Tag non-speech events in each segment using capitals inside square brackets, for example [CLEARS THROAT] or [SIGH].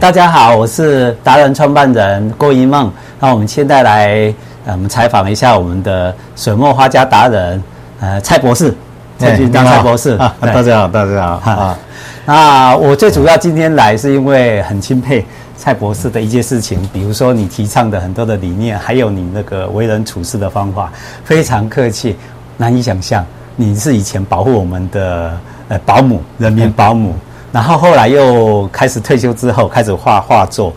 大家好，我是达人创办人郭一梦。那我们现在来，呃，我们采访一下我们的水墨画家达人，呃，蔡博士，蔡俊刚蔡博士。啊，大家好，大家好。啊，那我最主要今天来是因为很钦佩蔡博士的一件事情，比如说你提倡的很多的理念，还有你那个为人处事的方法，非常客气，难以想象你是以前保护我们的呃保姆，人民保姆。然后后来又开始退休之后开始画画作，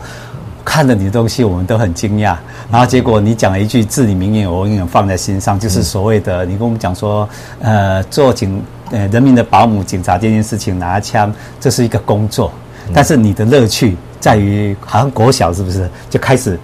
看了你的东西我们都很惊讶。然后结果你讲了一句至理名言，我永远放在心上，就是所谓的你跟我们讲说，呃，做警呃人民的保姆、警察这件事情，拿枪这是一个工作，但是你的乐趣在于好像国小是不是就开始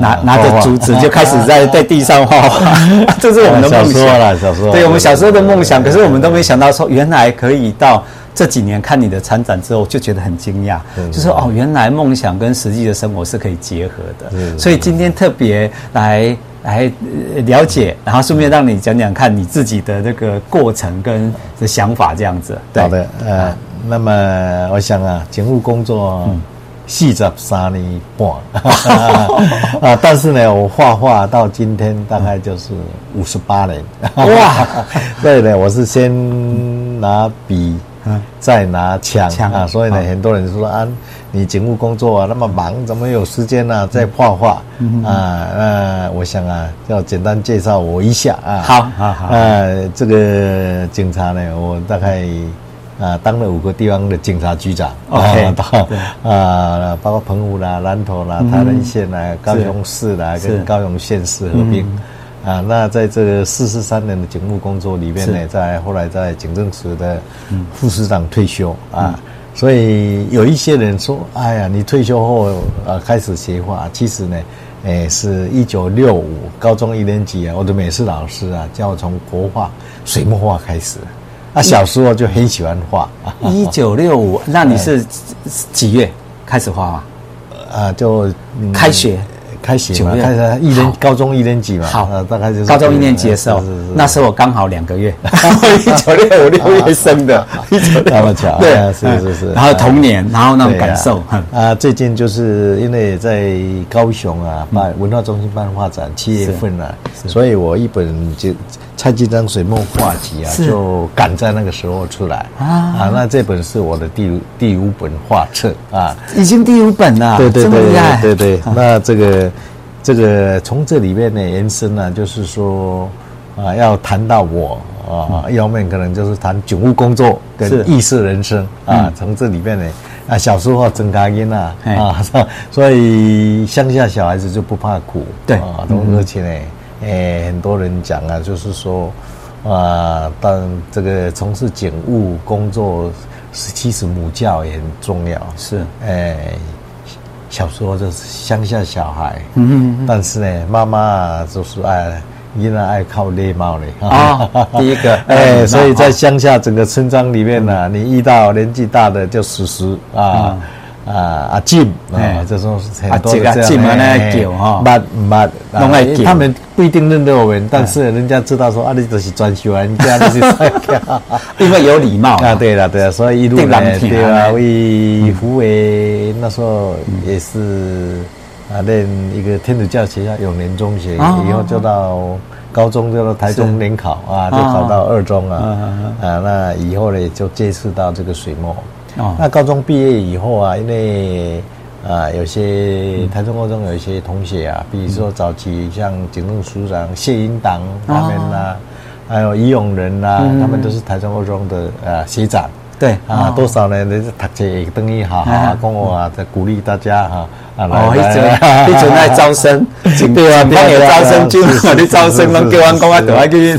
拿拿着竹子就开始在在地上画画，[LAUGHS] 这是我们的梦想。小时候了，小时候。对，我们小时候的梦想，可是我们都没想到说原来可以到。这几年看你的参展之后，就觉得很惊讶，就是哦，原来梦想跟实际的生活是可以结合的。所以今天特别来来了解，然后顺便让你讲讲看你自己的那个过程跟的想法这样子。好的，呃，那么我想啊，警务工作四十三年半 [LAUGHS] 啊，但是呢，我画画到今天大概就是五十八年。哇，[LAUGHS] 对的，我是先拿笔。嗯，再拿枪啊，所以呢，很多人说啊，你警务工作啊那么忙，怎么有时间呢？在画画啊？那我想啊，要简单介绍我一下啊。好，好，好。呃，这个警察呢，我大概啊当了五个地方的警察局长。OK，到啊，包括澎湖啦、南投啦、台南县啦、高雄市啦，跟高雄县市合并。啊，那在这个四十三年的警务工作里面呢，在后来在警政署的副市长退休啊，所以有一些人说，哎呀，你退休后啊开始学画，其实呢，诶，是一九六五高中一年级啊，我的美术老师啊，叫我从国画、水墨画开始，啊，小时候就很喜欢画。一九六五，那你 [LAUGHS] 是几月开始画啊？啊，就开学。开学嘛，开始一年高中一年级嘛，好，大概就是高中一年级的时候，那时候我刚好两个月，[LAUGHS] 一九六五六月生的，[LAUGHS] 那么巧，对，是是是，然后童年，然后那种感受，啊，最近就是因为在高雄啊办文化中心办画展，七月份了，所以我一本就蔡继章水墨画集啊，就赶在那个时候出来。啊。啊，那这本是我的第第五本画册啊，已经第五本了，对对对对对，[LAUGHS] 那这个。这个从这里面呢延伸呢，就是说啊，要谈到我啊，一方面可能就是谈警务工作跟意识人生啊。从这里面呢啊，小时候真开心啊啊，[LAUGHS] 所以乡下小孩子就不怕苦，对啊，而且呢，诶，很多人讲啊，就是说啊，当这个从事警务工作，其实母教也很重要，是诶。小时候就是乡下小孩，嗯嗯嗯，但是呢，妈妈就是爱，依然爱靠猎猫嘞。啊，[LAUGHS] 第一个，哎，所以在乡下整个村庄里面呢，你遇到年纪大的就死死啊啊阿进啊，这种很多这样的叫哈，妈妈，他们不一定认得我们，但是人家知道说啊，你都是专修啊，你这样子是，[LAUGHS] 因为有礼貌。啊，对了对了，所以一路来对啊，为虎尾。那时候也是啊，念一个天主教学校永年中学，以后就到高中就到台中联考啊，就考到二中啊。啊，那以后呢就接触到这个水墨。那高中毕业以后啊，因为啊有些台中高中有一些同学啊，比如说早期像警政署长谢英党他们呐，还有李永仁呐，他们都是台中高中的啊学长。对啊，多少呢？你读书也等于好好跟我啊，在鼓励大家哈啊来来，一直在招生，对啊，帮你招生，就你招生拢叫我讲啊，都爱去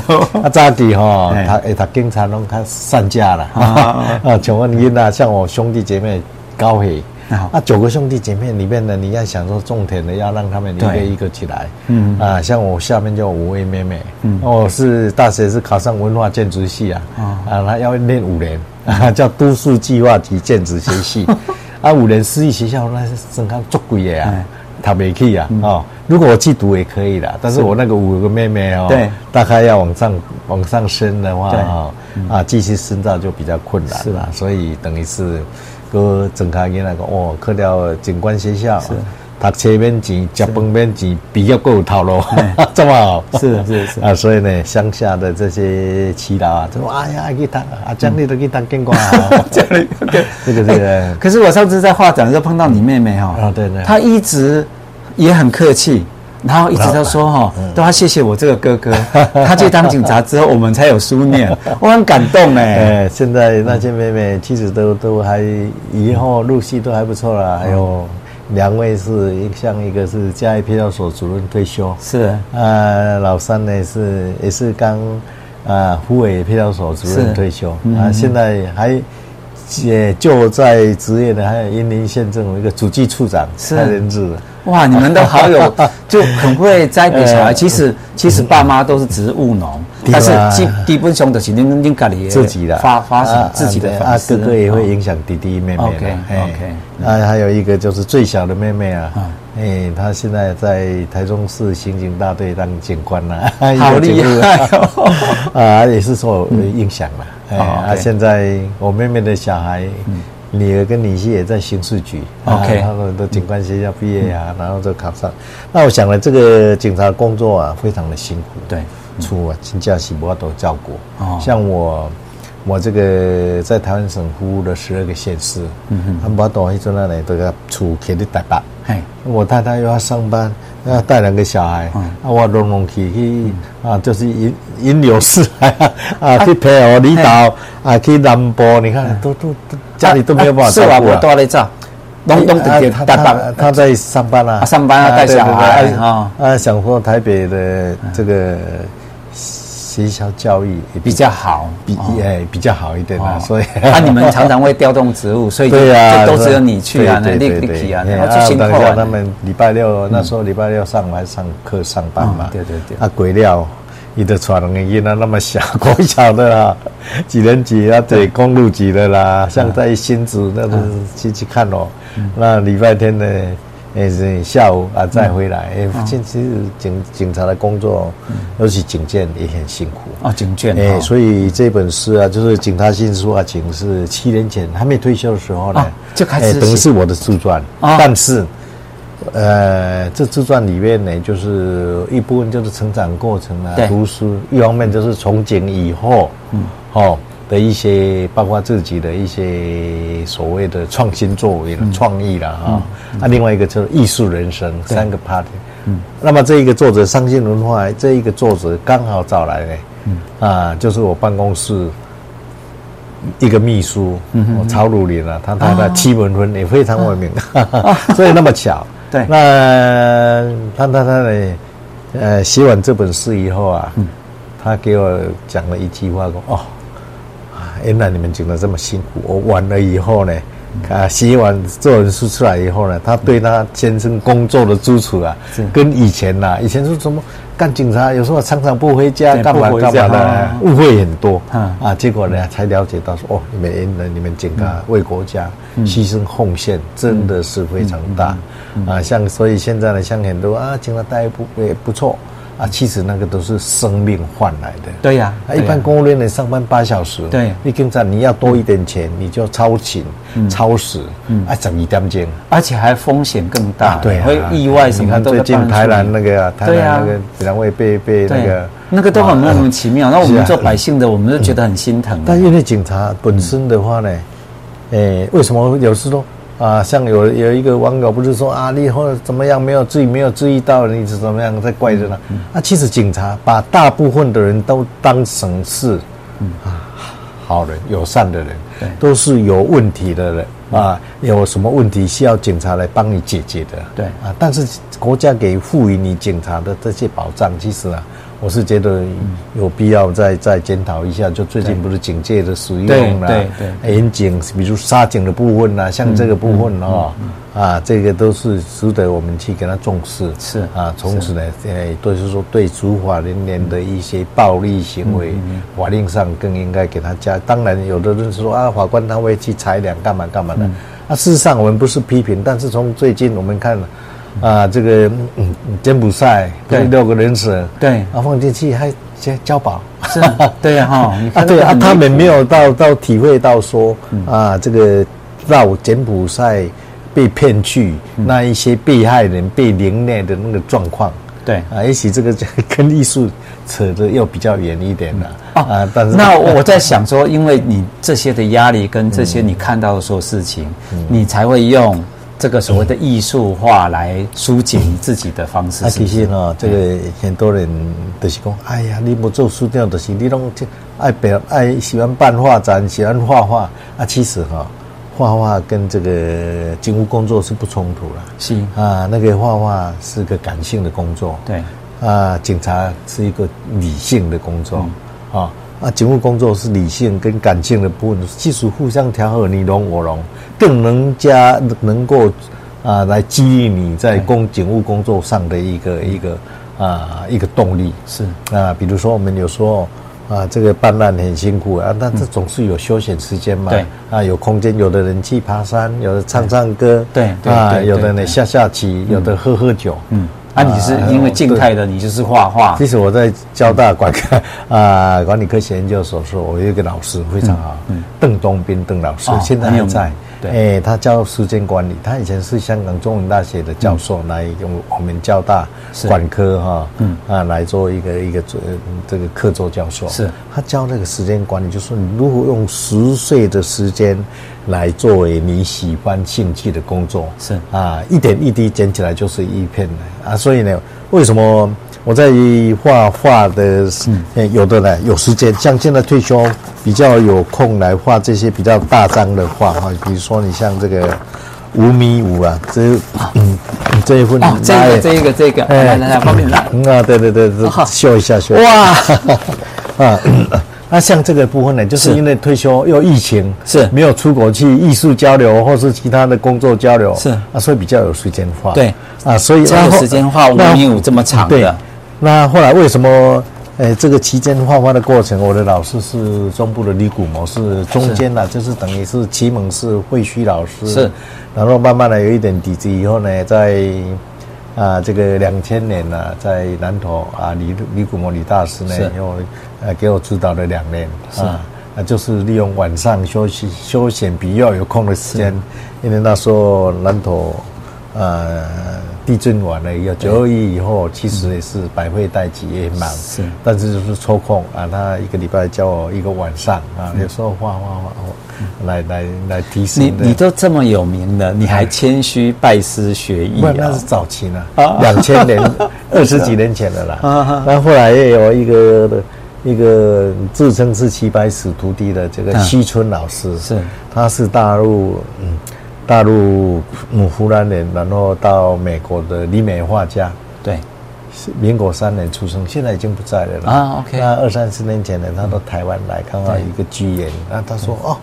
啊，早期哈，他会，他警察拢较散架了啊，像我你那像我兄弟姐妹高黑啊，九个兄弟姐妹里面呢，你要想说重点的，要让他们一个一个起来，嗯啊，像我下面就五位妹妹，嗯，我是大学是考上文化建筑系啊，啊，他要念五年。啊，[LAUGHS] 叫都市计划及建筑学系，[LAUGHS] 啊，五年私立学校那是真看足贵的啊，他没去啊，哦，如果我去读也可以的，但是我那个五个妹妹哦，对，大概要往上往上升的话，啊，啊，继续深造就比较困难，是吧？所以等于是哥整开给那个哦，科调警官学校，是读书免钱，吃饭免钱，比较够有套路，[LAUGHS] 这么好，是是是啊，所以呢，乡下的这些耆老啊，就说哎呀，去当啊，这样你都去当警官啊，[LAUGHS] 这样 [LAUGHS] 这个这个。可是我上次在画展的时候碰到你妹妹哈，啊对对，她一直也很客气。然后一直都说哈，都要谢谢我这个哥哥，他去当警察之后，我们才有书念，我很感动哎。现在那些妹妹其实都都还以后入戏都还不错啦。还有两位是像一个是嘉义派出所主任退休，是。啊，老三呢是也是刚啊虎尾派出所主任退休啊，现在还也就在职业的还有云林县政府一个主计处长蔡仁志。哇，你们都好有，就很会栽培小孩。[LAUGHS] 其实，其实爸妈都是植物农，但是基基本上都是您您家里自己的发发行自己的。啊，哥哥也会影响弟弟妹妹。OK OK。啊，还有一个就是最小的妹妹啊，哎，她现在在台中市刑警大队当警官了，好 [LAUGHS] 厉害哦！[LAUGHS] 啊，也是受影响了。哎，啊，现在我妹妹的小孩。女儿跟女婿也在刑事局，OK，他们都警官学校毕业呀，然后就考上。那我想呢，这个警察工作啊，非常的辛苦，对，出啊，请假是我都照顾。哦，像我，我这个在台湾省服务的十二个县市，嗯哼，他们把东西做那里都要出去的代办。嘿，我太太又要上班。要带两个小孩，啊，我去去啊，就是引引流式 [LAUGHS] 啊，啊，去陪我领导啊，去南部，你看都都都家里都没有办法照顾了一照，东东的他他他在上班啊，上班啊，带小孩啊，啊，想说台北的这个。学校教育也比较好，比哎比较好一点啊，所以啊，你们常常会调动职务，所以都只有你去啊，那那那啊，然后就辛苦啊。他们礼拜六那时候礼拜六上来上课上班嘛，对对对。啊，鬼料，你的传人音啊那么小，国小的啦，几年级啊？对，公路级的啦，像在新竹那都去去看哦。那礼拜天呢？哎，是下午啊，再回来。哎，其实警警察的工作，尤其警卷也很辛苦啊。警卷，哎，所以这本书啊，就是《警察新书啊，警是七年前还没退休的时候呢，就开始，等于是我的自传。但是，呃，这自传里面呢，就是一部分就是成长过程啊，读书；一方面就是从警以后，嗯，哦。的一些，包括自己的一些所谓的创新作为的创意了哈，那另外一个就是艺术人生三个 part，嗯，那么这一个作者伤心文化这一个作者刚好找来呢，嗯。啊，就是我办公室一个秘书，嗯，曹鲁林啊，他他的七文分也非常闻名，[LAUGHS] 所以那么巧，对，那他他他呢，呃，写完这本书以后啊，他给我讲了一句话说哦。原来你们警察这么辛苦，我完了以后呢，啊，写完作文书出来以后呢，他对他先生工作的支持啊，跟以前呐，以前是什么干警察，有时候常常不回家，干嘛干嘛的，误会很多，啊，结果呢才了解到说，哦，你们原来你们警察为国家牺牲奉献真的是非常大，啊，像所以现在呢，像很多啊，警察待遇不也不错。啊，其实那个都是生命换来的。对呀，一般公务员你上班八小时，对，你警察你要多一点钱，你就超勤、超时，嗯，啊，整一点钟，而且还风险更大，对，会意外什么。你看最近台南那个，台南那个两位被被那个，那个都很莫名其妙。那我们做百姓的，我们都觉得很心疼。但因为警察本身的话呢，诶，为什么有时候？啊，像有有一个网友不是说啊，你或者怎么样没有注意没有注意到，你是怎么样在怪着呢？嗯嗯、啊，其实警察把大部分的人都当成是，嗯。啊，好人友善的人，对，都是有问题的人啊，有什么问题需要警察来帮你解决的，对。啊，但是国家给赋予你警察的这些保障，其实啊。我是觉得有必要再再检讨一下，就最近不是警戒的使用啦，对对，严警，比如杀警的部分呐，像这个部分哦，啊，这个都是值得我们去给他重视。是啊，从此呢，诶，都是说对执法人员的一些暴力行为，法令上更应该给他加。当然，有的人说啊，法官他会去裁量干嘛干嘛的。啊，事实上我们不是批评，但是从最近我们看。啊，这个嗯，柬埔寨对。六个人死，对。啊，放进去还交交保，是啊，对呀哈，[LAUGHS] 啊对啊，他们没有到到体会到说啊，这个到柬埔寨被骗去，嗯、那一些被害人被凌虐的那个状况。对。啊，也许这个 [LAUGHS] 跟艺术扯得又比较远一点了、嗯、啊。但是那我在想说，因为你这些的压力跟这些你看到的所有事情，嗯、你才会用这个所谓的艺术化来疏解你自己的方式。啊，其实呢，这个很多人都是讲，哎呀，你不做书店的事，你拢爱表爱喜欢办画展，喜欢画画。啊。其实哈。画画跟这个警务工作是不冲突了，是。啊，那个画画是个感性的工作，对。啊，警察是一个理性的工作，嗯、啊啊，警务工作是理性跟感性的部分，技术互相调和，你侬我侬，更能加能够啊来激励你在公警务工作上的一个一个啊一个动力，是啊，比如说我们有时候。啊，这个办案很辛苦啊，但这总是有休闲时间嘛。对啊，有空间，有的人去爬山，有的唱唱歌，对啊，有的呢下下棋，有的喝喝酒。嗯，啊，你是因为静态的，你就是画画。其实我在交大管科啊管理科学研究所说，我有一个老师非常好，邓东斌邓老师，现在还在。对，哎，他教时间管理，他以前是香港中文大学的教授，来用我们交大管科哈，嗯啊来做一个一个做这个客座教授。是，他教那个时间管理，就是你如何用十岁的时间来作为你喜欢兴趣的工作。是啊，一点一滴捡起来就是一片的啊。所以呢，为什么？我在画画的，嗯，有的呢，有时间，像现在退休比较有空来画这些比较大张的画哈，比如说你像这个五米五啊，这嗯这一份，哦，这个这个这个，来来来，方便来，嗯啊，对对对，秀一下秀，哇，[LAUGHS] 啊，那像这个部分呢，就是因为退休又疫情，是。没有出国去艺术交流或是其他的工作交流，是。啊，所以比较有时间画，对。啊，所以才有时间画五米五这么长的。那后来为什么？诶，这个期间画画的过程，我的老师是中部的李古模，是中间呢，就是等于是启蒙是惠虚老师，是，然后慢慢的有一点底子以后呢，在啊这个两千年呢，在南投啊李李古模李大师呢，又呃给我指导了两年，是。啊，就是利用晚上休息休闲比较有空的时间，因为那时候南投呃。地震完了以后，九二一以后，其实也是百废待举，也很忙。是，但是就是抽空啊，他一个礼拜叫我一个晚上啊，有时候画画画，来来来提升。你你都这么有名了，你还谦虚拜师学艺？啊，那是早期呢，两千年二十几年前的啦。[LAUGHS] 那后来也有一个一个自称是齐白石徒弟的这个西村老师，是，他是大陆嗯。大陆嗯湖南人，然后到美国的李美画家，对，是民国三年出生，现在已经不在了啦。啊，OK。那二三十年前呢，他到台湾来，刚好一个机缘，啊，他说哦，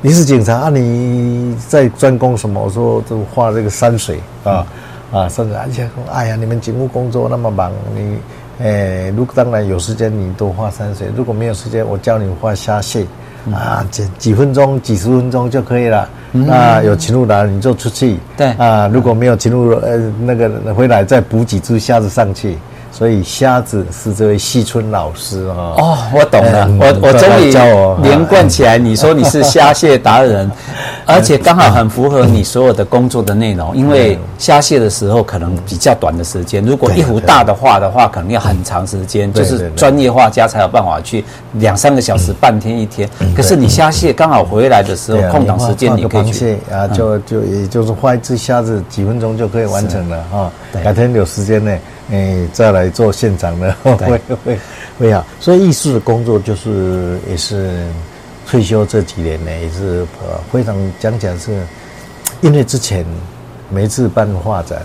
你是警察啊？你在专攻什么？我说就画这个山水啊，啊山水。而且说，哎呀，你们警务工作那么忙，你，诶，如果当然有时间，你多画山水；如果没有时间，我教你画虾蟹。啊，几几分钟、几十分钟就可以了。嗯、那有禽流来，你就出去。对啊，如果没有勤务，呃，那个回来再补几只虾子上去。所以瞎子是这位西村老师啊。哦，我懂了，我我终于连贯起来。你说你是虾蟹达人，[LAUGHS] 而且刚好很符合你所有的工作的内容。因为虾蟹的时候可能比较短的时间，如果一幅大的画的话，可能要很长时间，就是专业画家才有办法去两三个小时、半天一天。可是你虾蟹刚好回来的时候，空档时间你可以去啊，就就也就是画一只虾子，几分钟就可以完成了啊。改天有时间呢。哎，再来做现场的会会会啊，所以艺术的工作就是也是退休这几年呢，也是呃非常讲讲是，因为之前每次办画展、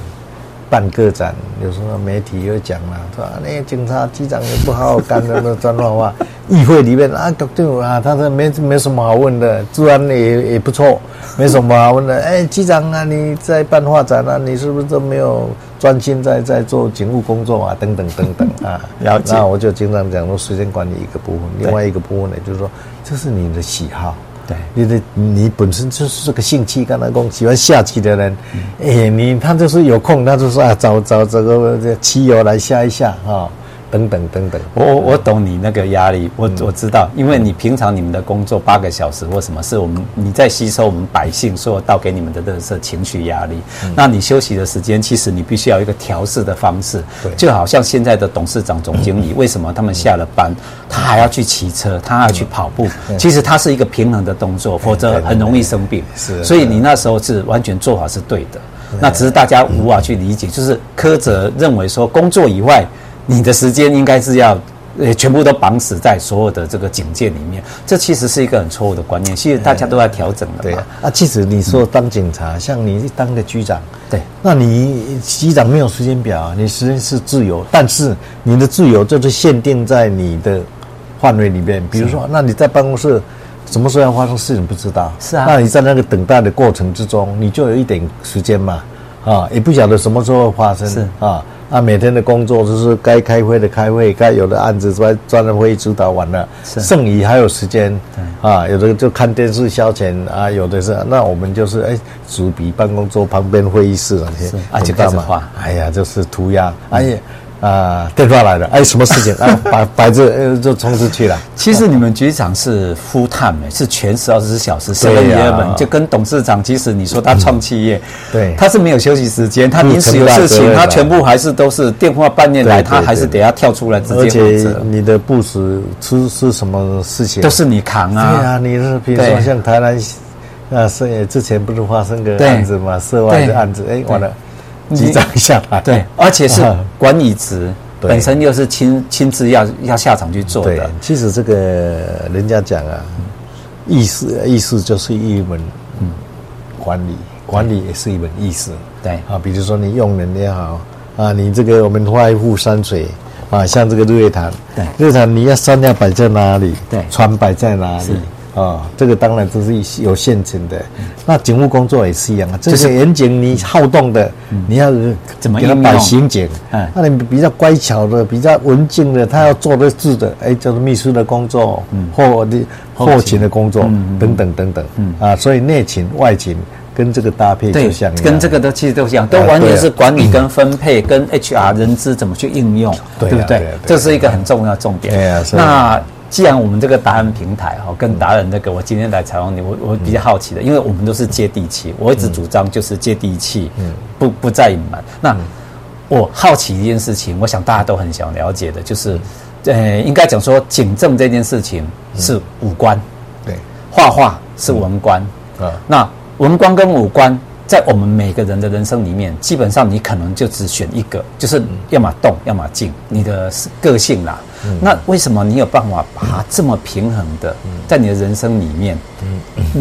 办个展，有时候媒体又讲了，说那个警察局长也不好好干的那专画画，[LAUGHS] 议会里面啊，对啊，他说没没什么好问的，治安也也不错，没什么好问的。哎，局长啊，你在办画展啊，你是不是都没有？专心在在做警务工作啊，等等等等啊，[LAUGHS] 然后那我就经常讲说，时间管理一个部分，另外一个部分呢，就是说，这是你的喜好，对，你的你本身就是这个兴趣，刚才讲喜欢下棋的人，哎，你他就是有空，他就说啊，找找这个这个棋友来下一下啊，等等等等，我我我懂你那个压力，我我知道，因为你平常你们的工作八个小时或什么，是我们你在吸收我们百姓所倒给你们的垃圾情绪压力。那你休息的时间，其实你必须要有一个调试的方式。对，就好像现在的董事长、总经理，为什么他们下了班，他还要去骑车，他还要去跑步？其实他是一个平衡的动作，否则很容易生病。是，所以你那时候是完全做法是对的。那只是大家无法去理解，就是柯哲认为说工作以外。你的时间应该是要，呃，全部都绑死在所有的这个警戒里面，这其实是一个很错误的观念。其实大家都在调整的。对啊，啊，其实你说当警察，嗯、像你当个局长，对，那你局长没有时间表，你时间是自由，但是你的自由就是限定在你的范围里面。比如说，那你在办公室什么时候要发生事情不知道，是啊，那你在那个等待的过程之中，你就有一点时间嘛，啊，也不晓得什么时候发生，是啊。那，每天的工作就是该开会的开会，该有的案子专专人会议主导完了，剩余还有时间，啊，有的就看电视消遣啊，有的是，那我们就是哎，主笔办公桌旁边会议室那些，啊，就干嘛？哎呀，就是涂鸦，哎呀。啊，电话来了，哎，什么事情啊？[LAUGHS] 把摆着，呃，就冲出去了。其实你们局长是 full time，是全十二十四小时，7-11就跟董事长，即使你说他创企业，对，他是没有休息时间，他临时有事情，他全部还是都是电话半夜来，他还是得要跳出来直接。而且你的部属出是什么事情，都是你扛啊。对啊，你是比如说像台南，啊，是之前不是发生个案子嘛，涉外的案子，哎，完了。局长下来，对，而且是 [LAUGHS] 管理职，本身又是亲亲自要要下场去做的。其实这个人家讲啊，艺术艺术就是一门嗯管理，管理也是一门意思。对啊，比如说你用人也好啊，你这个我们外户山水啊，像这个日月潭，对，日月潭你要山要摆在哪里？对，船摆在哪里？啊、哦，这个当然都是有现成的。嗯、那警务工作也是一样啊，这些员警你好动的，嗯、你要怎么给他摆刑警？嗯，那你比较乖巧的、比较文静的，他要做的事的，哎，叫做秘书的工作，嗯，或的后勤的工作，嗯、等等等等，嗯啊，所以内勤外勤跟这个搭配就像，跟这个都其实都像，都完全是管理跟分配跟 HR 人资怎么去应用，对不对？这是一个很重要重点。那。既然我们这个达人平台哈，跟达人那个，我今天来采访你，我我比较好奇的，因为我们都是接地气，我一直主张就是接地气，不不再隐瞒。那我好奇一件事情，我想大家都很想了解的，就是，呃，应该讲说警政这件事情是武官，对，画画是文官，啊，那文官跟武官。在我们每个人的人生里面，基本上你可能就只选一个，就是要么动，要么静，你的个性啦。嗯、那为什么你有办法把它这么平衡的在你的人生里面，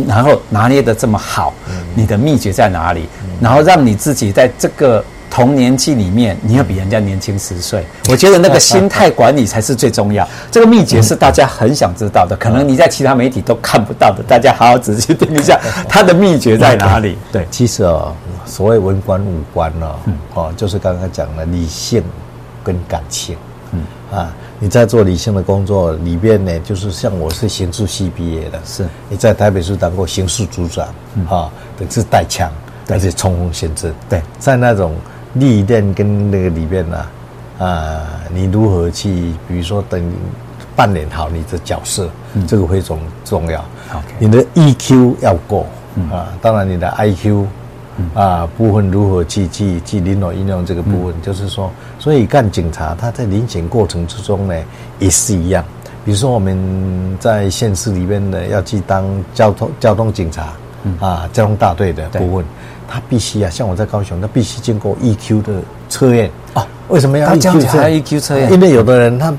然后拿捏的这么好？你的秘诀在哪里？然后让你自己在这个。同年纪里面，你要比人家年轻十岁。我觉得那个心态管理才是最重要。这个秘诀是大家很想知道的，可能你在其他媒体都看不到的。大家好好仔细听一下，它的秘诀在哪里？对，其实哦，所谓文官武官呢，哦，就是刚刚讲的理性跟感情。嗯啊，你在做理性的工作里边呢，就是像我是刑事系毕业的，是你在台北市当过刑事组长，啊，等于是带枪，而且冲锋陷阵。对，在那种。历练跟那个里面呢，啊，你如何去，比如说等扮演好你的角色，嗯、这个非常重要。你的 EQ 要够、嗯、啊，当然你的 IQ 啊部分如何去去去领导应用这个部分，嗯、就是说，所以干警察他在临检过程之中呢也是一样。比如说我们在县市里面呢要去当交通交通警察，嗯、啊，交通大队的部分。他必须啊，像我在高雄，他必须经过 EQ 的测验啊。为什么要 EQ 测？EQ 测验？因为有的人他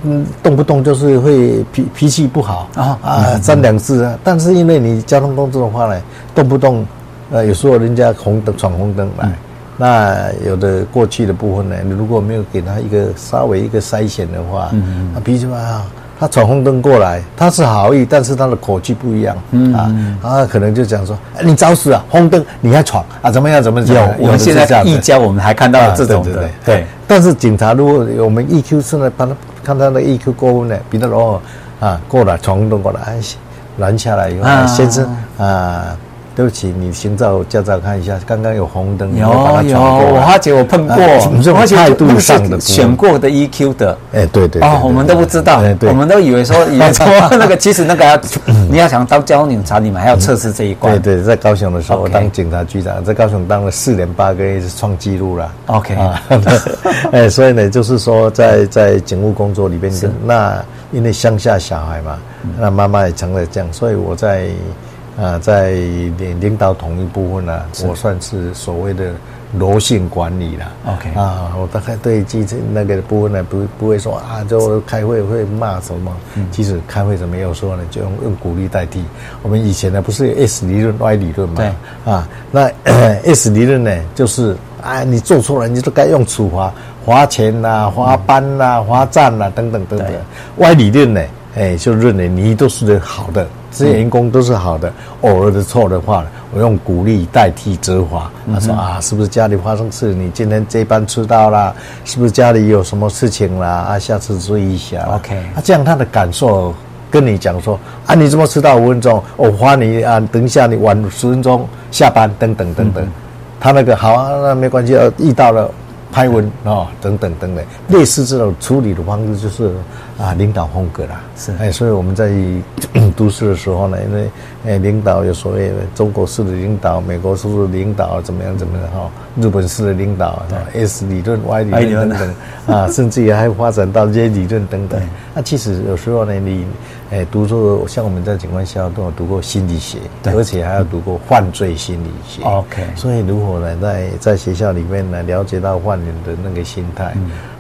动不动就是会脾脾气不好啊啊，三两次啊。但是因为你交通工作的话呢，动不动呃，有时候人家红灯闯红灯来，那有的过去的部分呢，你如果没有给他一个稍微一个筛选的话，嗯，他脾气嘛。他闯红灯过来，他是好意，但是他的口气不一样，嗯啊，他可能就讲说，哎，你找死啊，红灯你还闯啊，怎么样怎么样？有，我们现在一交我们还看到了这种的，对，对。但是警察如果我们 EQ 是呢，把他看他的 EQ 过分呢，比如说啊过来闯红灯过来，拦下来以后，先生啊，对不起，你行照驾照看一下，刚刚有红灯，有有，我发觉我碰过，态度上的选过的 EQ 的，哎，对对哦，我们都不知道，我们都以为说以为说 [LAUGHS] 那个，其实那个要你要想当交通警察，你们还要测试这一关。对对，在高雄的时候，我当警察局长，在高雄当了四年八个月，是创纪录了。OK 啊，[LAUGHS] 哎，所以呢，就是说在在警务工作里边，那因为乡下小孩嘛，那妈妈也常在这样，所以我在。啊，在领领导统一部分呢、啊，我算是所谓的柔性管理了。OK 啊，我大概对基层那个部分呢，不不会说啊，就开会会骂什么。嗯，其实开会怎么没有说呢？就用用鼓励代替。我们以前呢，不是有 S 理论、Y 理论嘛？对。啊，那 [CLEARS THROAT] S 理论呢，就是啊，你做错了，你就该用处罚，罚钱呐、啊，罚班呐、啊，罚站呐，等等等等。Y 理论呢，哎，就认为你都是好的。这些员工都是好的，偶尔的错的话，我用鼓励代替责罚。他说啊，是不是家里发生事？你今天这班迟到啦，是不是家里有什么事情啦？啊，下次注意一下。OK，啊，这样他的感受跟你讲说啊，你怎么迟到五分钟？我罚你啊，等一下你晚十分钟下班，等等等等。他那个好啊，那没关系，遇到了。拍文啊、哦，等等等等，类似这种处理的方式就是啊，领导风格啦。是哎，所以我们在 [CLEARS THROAT] 都市的时候呢，因为哎，领导有所谓的中国式的领导、美国式的领导，怎么样怎么样哈？日本式的领导，S 理论、Y 理论等等啊，[LAUGHS] 甚至于还发展到 J 理论等等。那其实有时候呢，你。哎，读书像我们在警官校都有读过心理学，对而且还要读过犯罪心理学。OK，所以如果呢，在在学校里面呢，了解到犯人的那个心态，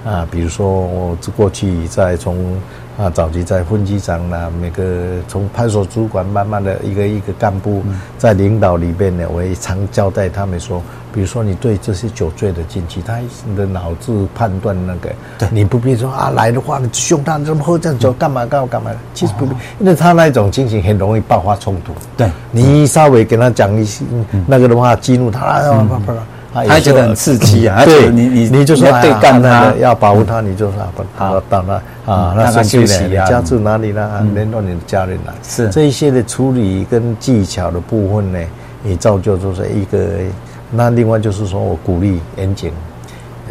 嗯、啊，比如说我过去在从啊早期在分局长啦，每个从派出所主管慢慢的一个一个干部，在领导里边呢，我也常交代他们说。比如说，你对这些酒醉的进去，他的脑子判断那个，对你不必说啊，来的话你凶他，怎么喝这样酒干嘛干嘛干嘛？其实不必，因为他那种情形很容易爆发冲突。对，你稍微跟他讲一些那个的话，激怒他，他他觉得很刺激啊。对，你你你就说对干他，要保护他，你就说好，到那啊，那他休息啊，家住哪里呢？联络你的家人来。是这一些的处理跟技巧的部分呢，也造就就是一个。那另外就是说我鼓励严谨，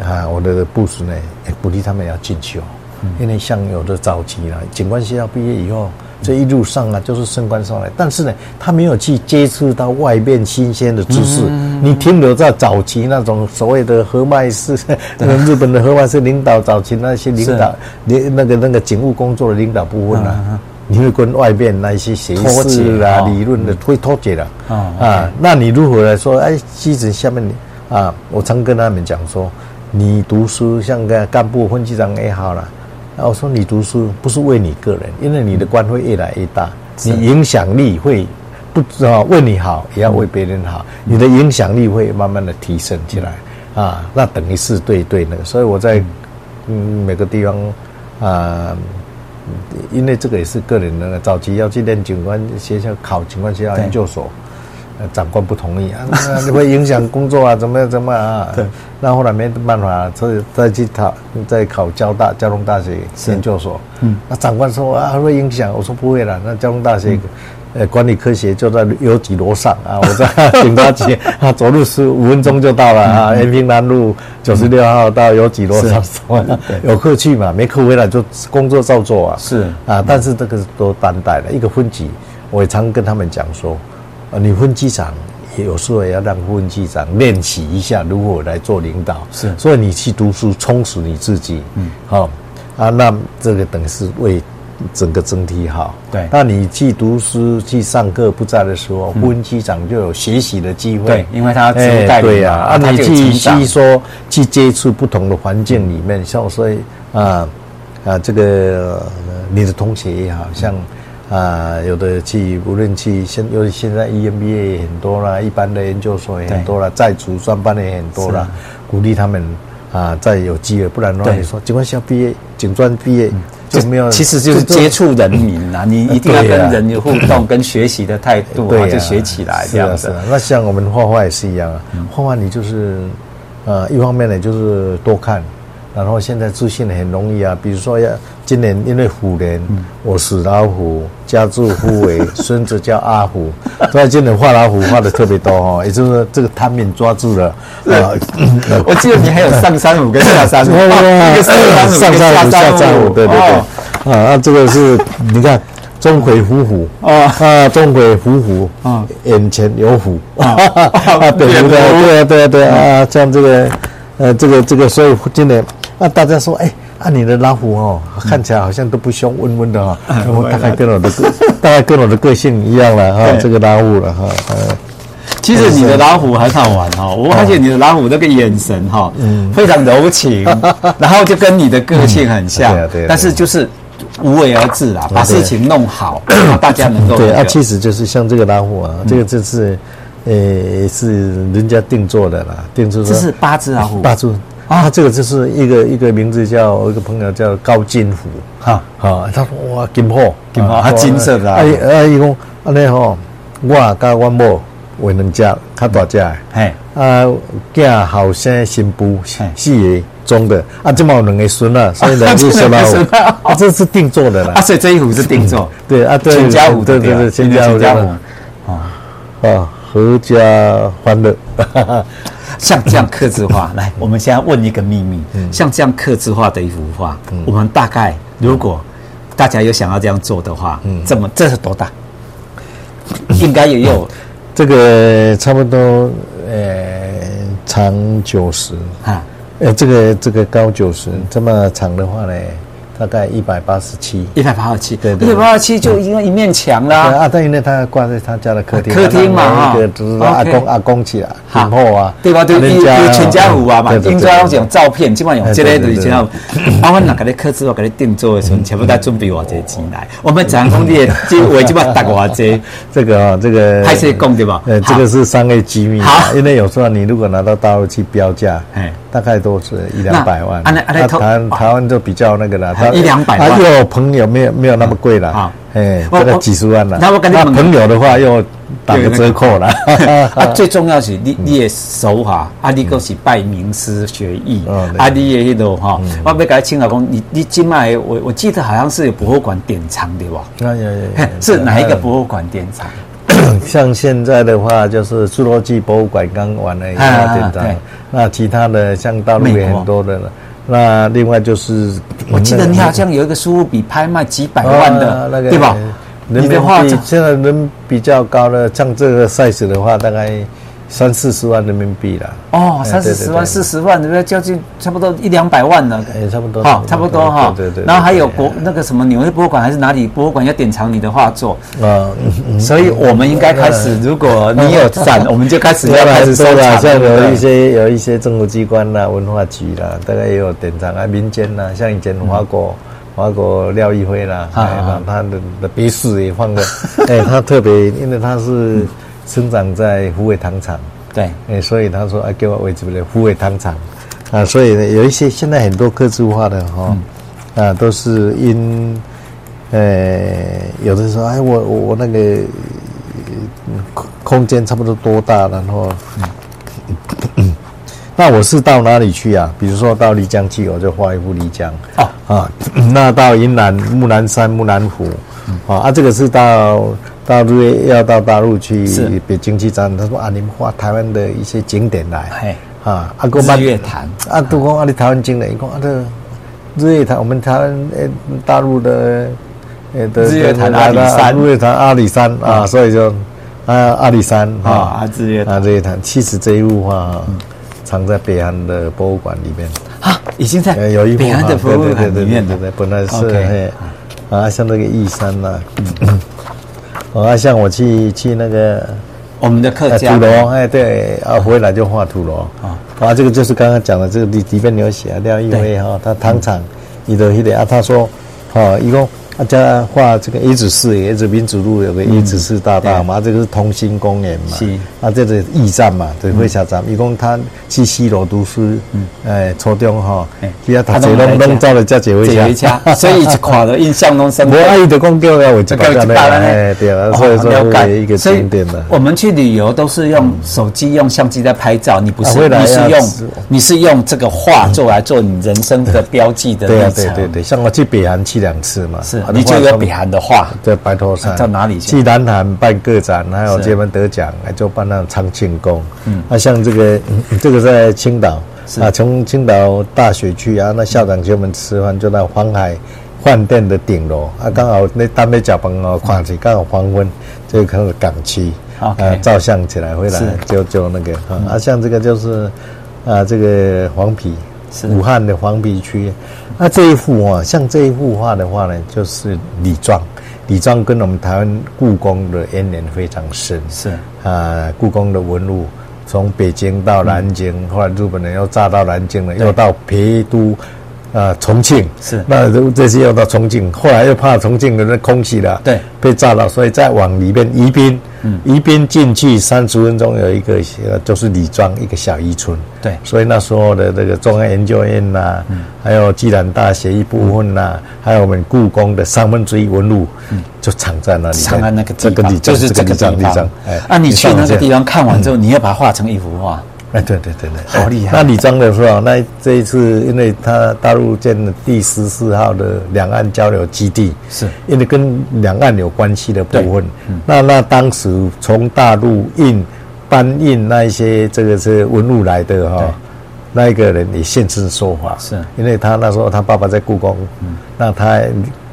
啊，我的部属呢，也鼓励他们要进修，嗯、因为像有的早期啦，警官学校毕业以后，这一路上啊，就是升官上来，但是呢，他没有去接触到外面新鲜的知识。嗯、你停留在早期那种所谓的和麦式，那个日本的和麦式领导，早期那些领导，你那个那个警务工作的领导部分啊。嗯你会跟外面那一些学识啊、理论的会脱节了啊？那你如何来说？哎，基层下面啊，我常跟他们讲说，你读书像个干部、分局长也好了。啊，我说你读书不是为你个人，因为你的官会越来越大，你影响力会不知道为你好，也要为别人好，你的影响力会慢慢的提升起来。啊。那等于是对对那个，所以我在嗯。每个地方啊。因为这个也是个人的，早期要去练警官学校，考警官学校研究所，对长官不同意啊，[LAUGHS] 那会影响工作啊，怎么样怎么样啊？对，那后来没办法，所以再去考，再考交大交通大学研究所。嗯，那长官说啊，会影响，我说不会了，那交通大学。嗯呃，管理科学就在有几楼上啊，[LAUGHS] 我在警察局啊，走路十五分钟就到了啊。延平南路九十六号到有几楼上，有课去嘛？没课回来就工作照做啊。是啊，但是这个都担待了。一个分级，我也常跟他们讲说，啊，你分机长有时候也要让分机长练习一下如何来做领导。是，所以你去读书充实你自己。嗯，好啊，那这个等于是为。整个整体好，对。那你去读书、去上课不在的时候，分机长就有学习的机会。对，因为他带领。对呀，啊，你去去说去接触不同的环境里面，像所以啊啊，这个你的同学也好像啊，有的去无论去现，尤其现在 EMBA 也很多了，一般的研究所也很多了，在职专班的也很多了，鼓励他们啊，再有机会，不然的话你说警官校毕业、警专毕业。就没有，其实就是接触人民呐，[LAUGHS] 你一定要跟人有互动，跟学习的态度，就学起来这样子。那像我们画画也是一样啊，画画你就是，呃，一方面呢就是多看，然后现在资讯很容易啊，比如说要今年因为虎年，我属老虎，家住虎尾，孙子叫阿虎。[LAUGHS] 所以今年画老虎画的特别多哦，也就是说这个贪敏抓住了。啊，[LAUGHS] 我记得你还有上山虎跟下山虎，[LAUGHS] 上山虎、下山虎，对对对。啊，那这个是你看。钟馗虎虎啊啊！钟馗伏虎啊，眼前有虎啊！对对对对对对啊！像这个呃，这个这个，所以今年啊，大家说哎，啊，你的老虎哦，看起来好像都不凶，温温的哈。大概跟我的个，[LAUGHS] 大概跟我的个性一样了哈。这个老虎了哈。其实你的老虎很好玩哈，我发现你的老虎那个眼神哈，嗯，非常柔情，[LAUGHS] 然后就跟你的个性很像，但是就是。无为而治啦，把事情弄好，大家能够对啊。其实就是像这个老虎啊，这个就是，呃，是人家定做的啦，定做。这是八只老虎。八只啊，这个就是一个一个名字叫一个朋友叫高金虎。哈。哈，他说哇金虎。金虎，他金色的。啊。啊，伊讲安尼吼，我甲我某为两只较大只。的，嘿。啊，囝后生新妇四个。中的。啊，这么有两个孙啊，[LAUGHS] 所以两只小老虎啊，这是定做的啦。啊，所以这一虎是定做，[LAUGHS] 对啊，对，全家福，对对对，全家福啊啊，阖家欢乐。像这样刻字化，来，我们现在问一个秘密，像这样刻字化的一幅画，我们大概如果大家有想要这样做的话，嗯，这么这是多大？应该也有。这个差不多，呃，长九十。啊。呃，这个这个高九十，这么长的话呢，大概一百八十七，一百八十七，对对，一百八十七就应该一面墙啦。啊，但，因为他挂在他家的客厅，客厅嘛，一个就是阿公阿公起来，很厚啊，对吧？对，有全家福啊嘛，印出来那种照片，基本上用这类的，然后啊，我那给你客制，我给你定做的时候，全部都准备我这些钱来。我们 [LAUGHS] 讲工地，这我基本上打我这。这个啊，这个还是供对吧？呃，这个是商业机密，好，因为有时候你如果拿到大陆去标价，哎。大概都是一两百万，那台湾台湾就比较那个了，一两百万。又朋友没有没有那么贵了，啊，哎，这个几十万了。那我跟你朋友的话又打个折扣了。啊，最重要是 [LAUGHS] 你你的手法，啊，你都是拜名师学艺，啊，你也那种哈，我没跟他请老公，你你今麦我我记得好像是有博物馆典藏对吧？有有有，是哪一个博物馆典藏？[COUGHS] 像现在的话，就是侏罗纪博物馆刚完了一个典藏。那其他的像大陆也很多的了。那另外就是，我记得你好像有一个苏富比拍卖几百万的，那个对吧？你的画现在人比较高的，像这个 size 的话，大概。三四十万人民币了哦，三四十万、四十万，对不对？将近差不多一两百万了，哎，差不多，好，差不多哈。对对。然后还有国那个什么纽约博物馆还是哪里博物馆要典藏你的画作啊？所以我们应该开始，如果你有展，我们就开始要开始收藏。像有一些有一些政府机关啦、文化局啦，大概也有典藏啊。民间啦，像以前华国华国廖一辉啦，啊，他的的别墅也放个，哎，他特别，因为他是。生长在虎尾糖厂，对，哎，所以他说啊，给我位置不对，虎尾糖厂，啊，所以呢，有一些现在很多客制化的哈，啊，都是因，呃，有的时候哎，我我我那个空空间差不多多大，然后，[COUGHS] 那我是到哪里去啊？比如说到丽江去，我就画一幅丽江，啊啊，[COUGHS] 那到云南木兰山、木兰湖，啊啊，这个是到。大陆要到大陆去北京去展，他说啊，你们画台湾的一些景点来，啊，阿公日月潭，啊，都讲啊，你台湾景点，讲啊，这日月潭，我们台湾诶，大陆的日月潭阿里山，日月潭阿里山啊，所以就啊阿里山啊啊日月啊日月潭，其实这一幅画藏在北安的博物馆里面。啊，已经在有一北韩的博物馆里面的，本来是啊，像那个义山呐。[COUGHS] 啊，像我去去那个我们的客家。土楼，哎，对，啊，回来就画土楼。啊，啊，这个就是刚刚讲的这个里里边有写廖一辉哈，他糖厂你的一点啊，他说，啊，一共。他家画这个椰子寺，椰子民主路有个椰子寺大道嘛，这个是同心公园嘛。是。啊，这个驿站嘛，对，会下站。一共他去西罗读书，哎，初中哈，比较他这拢拢照了这几位家，所以看了印象中深刻。我阿姨的公叫要，我就搞这哎，对啊，所以说是一个景点的。我们去旅游都是用手机、用相机在拍照，你不是？你是用你是用这个画作来做你人生的标记的。对啊，对对对，像我去北韩去两次嘛。是。你就有比韩的话在白头山，在哪里去？去南韩办个展，还有这边得奖，就办那长庆宫。嗯，啊，像这个，这个在青岛，啊，从青岛大学去啊，那校长请我们吃饭，就在黄海饭店的顶楼，啊，刚好那当面脚崩哦，况且刚好黄昏，就看到港区，啊，照相起来回来就就那个，啊，像这个就是，啊，这个黄陂。是武汉的黄陂区，那这一幅啊，像这一幅画的话呢，就是李庄。李庄跟我们台湾故宫的渊源非常深。是啊，故宫的文物从北京到南京，嗯、后来日本人又炸到南京了，又到陪都。啊，重庆。是。那这次要到重庆，后来又怕重庆的那空气了，对，被炸了，所以再往里边宜宾，嗯，宜宾进去三十分钟有一个呃，就是李庄一个小渔村，对，所以那时候的这个中央研究院呐、啊，嗯，还有暨南大学一部分呐、还有我们故宫的三分之一文物，嗯，就藏在那里，藏在那个这个地方，就是这个地方，哎，啊，你去那个地方看完之后，你要把它画成一幅画。哎，对对对对，好厉害！那李庄的时候，那这一次，因为他大陆建了第十四号的两岸交流基地，是因为跟两岸有关系的部分。嗯、那那当时从大陆印搬运那一些这个是文物来的哈，对那一个人也现身说法，是因为他那时候他爸爸在故宫，嗯，那他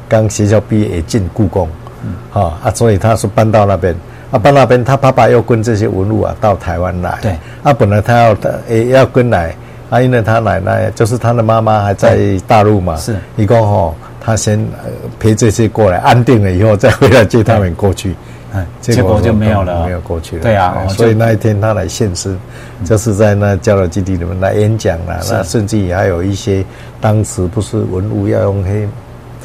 刚学校毕业也进故宫，嗯，啊啊，所以他是搬到那边。啊，搬那边，他爸爸要跟这些文物啊到台湾来。对，啊，本来他要他也要跟来，啊，因为他奶奶就是他的妈妈还在大陆嘛。是，一共吼，他先陪这些过来，安定了以后再回来接他们过去。哎，结果就没有了，没有过去了。对啊，所以那一天他来现身，就是在那交流基地里面来演讲了。那甚至也还有一些当时不是文物要用黑。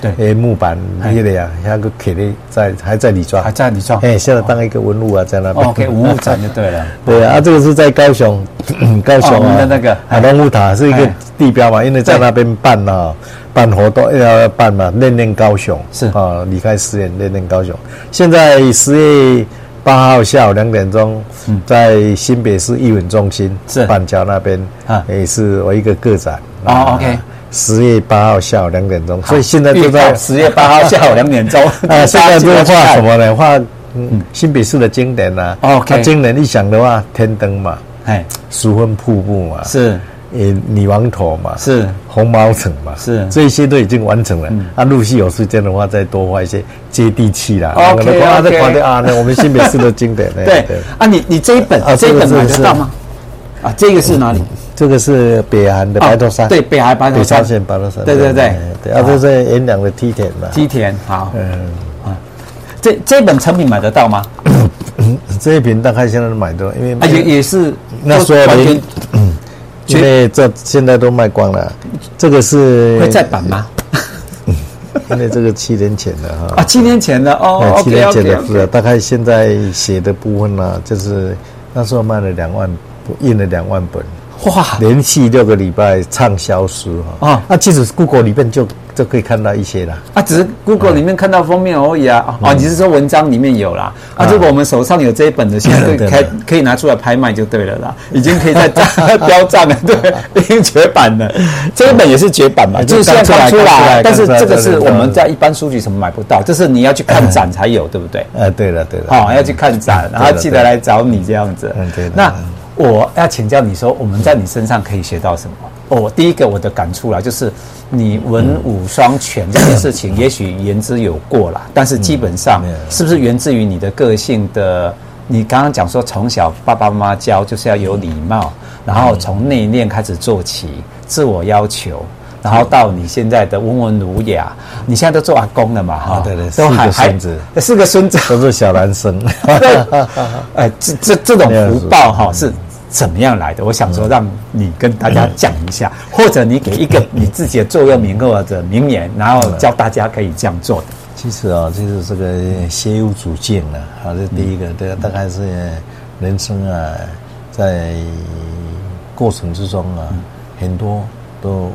对，诶，木板那个呀，那个刻的在还在里庄，还在里庄。哎，现在当一个文物啊，在那边。OK，文物展就对了。[LAUGHS] 对啊，这个是在高雄，[COUGHS] 高雄的那个海龙木塔是一个地标嘛，因为在那边办啊，办活动要办嘛，练练高雄是啊，离开实验练练高雄。现在十月八号下午两点钟，在新北市艺文中心是板桥那边啊，也是我一个个展。哦，OK。十月八号下午两点钟，所以现在就在十月八号下午 [LAUGHS] 两点钟。啊，现在就画什么呢？画嗯，新北市的经典呐。哦，它经典一想的话，天灯嘛，哎，十分瀑布嘛，是，呃，女王头嘛，是，红毛城嘛，是，这些都已经完成了。啊，陆续有时间的话，再多画一些接地气啦。OK，啊，这画的啊，那我们新北市的经典。[LAUGHS] 对对。啊，你你这一本啊，这一本买得到吗？啊，这个是哪里？这个是北韩的白头山，对，北韩白头山，北朝鲜白头山，对对对，对，啊，这是演讲的梯田嘛，梯田，好，嗯。啊，这这本成品买得到吗？[COUGHS] 这一瓶大概现在都买到，因为也也是那时候的，[COUGHS] 因为这现在都卖光了。这个是会再版吗？[COUGHS] 因为这个七年前的哈，啊，七年前的哦，七年前的是，大概现在写的部分呢，就是那时候卖了两万，印了两万本。哇！连续六个礼拜畅销书哈啊！那其实 Google 里面就就可以看到一些了啊，只是 Google 里面看到封面而已啊啊！你是说文章里面有啦啊？如果我们手上有这一本的，现在可以可以拿出来拍卖就对了啦，已经可以在 [LAUGHS] 标站了，对，[LAUGHS] 已经绝版了。这一本也是绝版嘛，就是现在刚出来，但是这个是我们在一般书局什么买不到，这是你要去看展才有，对不对？呃，对了对了，好，要去看展，然后记得来找你这样子。嗯，对。那。我要请教你说，我们在你身上可以学到什么？哦，第一个我的感触啦，就是你文武双全这件事情，[COUGHS] 也许言之有过啦，但是基本上是不是源自于你的个性的？你刚刚讲说从小爸爸妈妈教就是要有礼貌，然后从内敛开始做起，自我要求，然后到你现在的温文儒雅，你现在都做阿公了嘛？哈，对对，都还还四个孙子，都是小男生。对，[LAUGHS] 哎，这这这种福报哈是怎么样来的？我想说，让你跟大家讲一下，或者你给一个你自己的座右铭或者名言，然后教大家可以这样做的。其实啊，就是这个先有主见了，好，这第一个，这个大概是人生啊，在过程之中啊，很多。都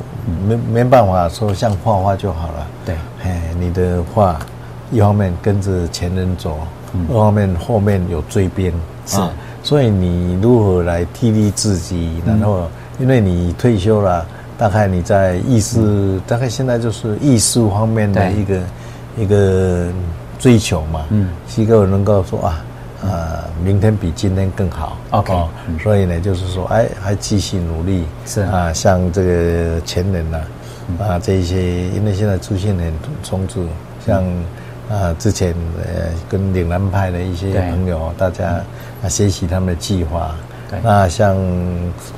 没没办法说像画画就好了。对，哎，你的画一方面跟着前人走，嗯、二方面后面有追编，是、啊，所以你如何来激励自己？然后，因为你退休了，大概你在艺术，嗯、大概现在就是艺术方面的一个一个追求嘛，嗯，希望能够说啊，呃，明天比今天更好，OK，哦嗯，所以呢，就是说，哎，还继续努力，是啊，像这个前人呐，啊，嗯，啊，这一些，因为现在出现很多冲突，像。啊，之前呃跟岭南派的一些朋友，大家啊学习他们的计划。对，那像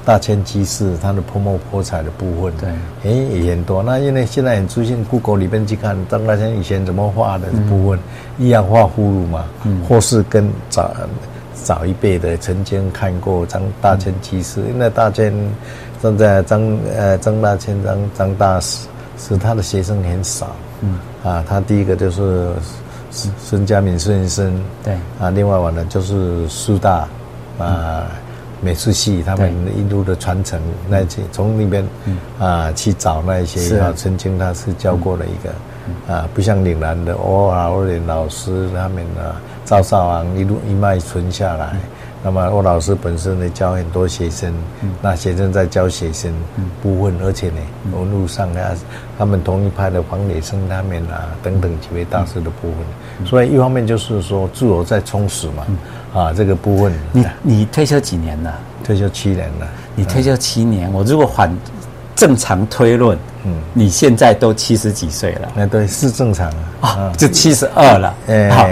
大千机士，他的泼墨泼彩的部分，对，诶也很多。那因为现在很出现，Google 里边去看张大千以前怎么画的部分，嗯、一样画葫芦嘛，嗯，或是跟早早一辈的曾经看过张大千机士，嗯、因为大千现在张呃张大千张张大师是他的学生很少。嗯。啊，他第一个就是孙孙家敏孙先生，对。啊，另外完了就是苏大啊美术系他们一路的传承那些从那边啊去找那些啊曾经他是教过的一个啊，不像岭南的欧老连老师他们啊赵少昂一路一脉传下来。那么欧老师本身呢教很多学生，嗯、那学生在教学生部分，嗯、而且呢，文路上啊，他们同一派的黄磊生他们啊等等几位大师的部分，嗯、所以一方面就是说自我在充实嘛，嗯、啊这个部分。你你退休几年了？退休七年了。你退休七年，我如果反正常推论，嗯，你现在都七十几岁了。那对是正常啊，啊就七十二了。哎，好，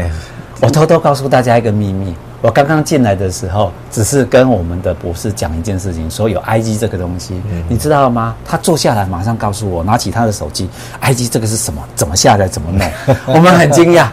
我偷偷告诉大家一个秘密。我刚刚进来的时候，只是跟我们的博士讲一件事情，说有 IG 这个东西，嗯、你知道吗？他坐下来马上告诉我，拿起他的手机，IG 这个是什么？怎么下载？怎么弄？[LAUGHS] 我们很惊讶，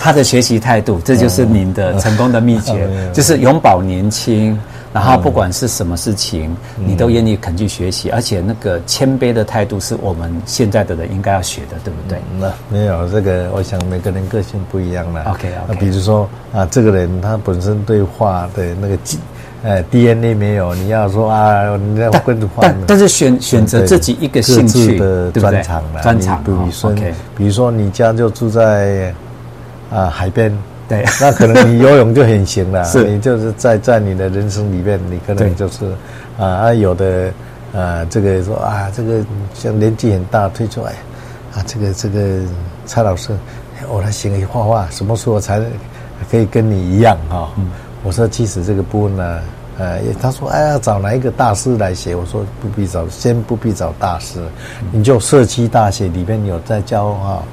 他的学习态度，这就是您的成功的秘诀，[LAUGHS] 就是永葆年轻。然后不管是什么事情，嗯、你都愿意肯去学习，而且那个谦卑的态度是我们现在的人应该要学的，对不对？那、嗯、没有这个，我想每个人个性不一样了。OK，那比如说啊，这个人他本身对画的那个基，呃，DNA 没有，你要说啊，你要跟着画。但但是选选择自己一个兴趣的专长了，专长。比如说，比如说你家就住在啊海边。对，那可能你游泳就很行了，[LAUGHS] 是你就是在在你的人生里面，你可能就是对啊啊有的啊这个说啊这个像年纪很大退出来啊这个这个蔡老师，我来学画画，什么时候才可以跟你一样哈、哦？嗯、我说其实这个部分呢，呃，他说哎呀找哪一个大师来学？我说不必找，先不必找大师，嗯、你就社区大学里面有在教哈。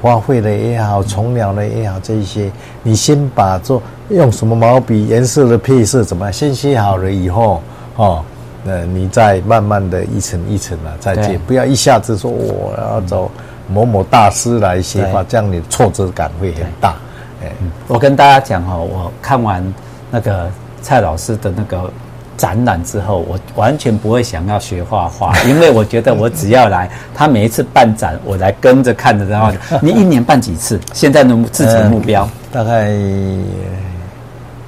花卉的也好，虫鸟的也好，这一些你先把做用什么毛笔、颜色的配色怎么样，先写好了以后，哦，呃，你再慢慢的一层一层的再接，不要一下子说我要找某某大师来写画，这样你挫折感会很大。哎，我跟大家讲哈，我看完那个蔡老师的那个。展览之后，我完全不会想要学画画，因为我觉得我只要来，他每一次办展，我来跟着看着，然后你一年办几次？现在的自成目标，呃、大概。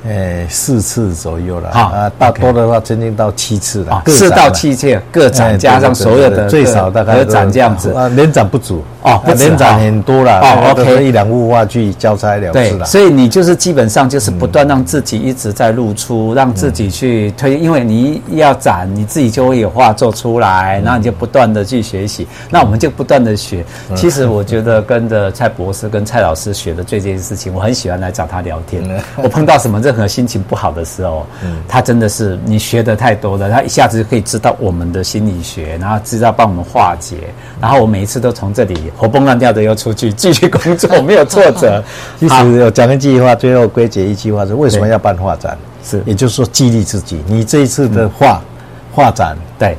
呃，四次左右了啊，大多的话曾经到七次了，四到七次各展加上所有的最少大概展这样子连，展不足哦，连展很多了哦，OK，一两幅画去交差了事了。所以你就是基本上就是不断让自己一直在露出，让自己去推，因为你要展，你自己就会有画做出来，然后你就不断的去学习，那我们就不断的学。其实我觉得跟着蔡博士跟蔡老师学的这件事情，我很喜欢来找他聊天。[LAUGHS] 我碰到什么。任何心情不好的时候，嗯，他真的是你学的太多了，他一下子就可以知道我们的心理学，然后知道帮我们化解，然后我每一次都从这里活蹦乱跳的又出去继续工作，没有挫折。[LAUGHS] 其实有讲一句话，最后归结一句话是：为什么要办画展？是，也就是说激励自己。你这一次的画画展，对，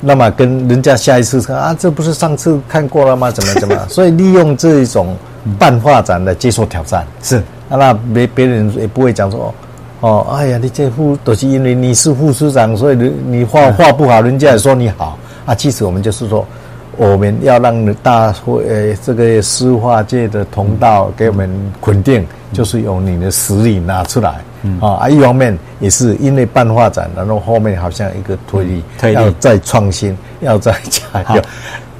那么跟人家下一次看啊，这不是上次看过了吗？怎么怎么？[LAUGHS] 所以利用这一种办画展来接受挑战是。啊、那别别人也不会讲说，哦，哎呀，你这副都是因为你是副市长，所以你你画画不好，人家也说你好啊。其实我们就是说，我们要让大会呃这个书画界的同道给我们肯定，就是用你的实力拿出来，嗯啊，一方面也是因为办画展，然后后面好像一个推力，推力要再创新，要再加油。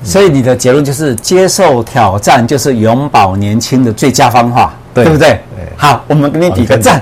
所以你的结论就是，接受挑战就是永葆年轻的最佳方法，对，对不对？好，我们给你比个赞。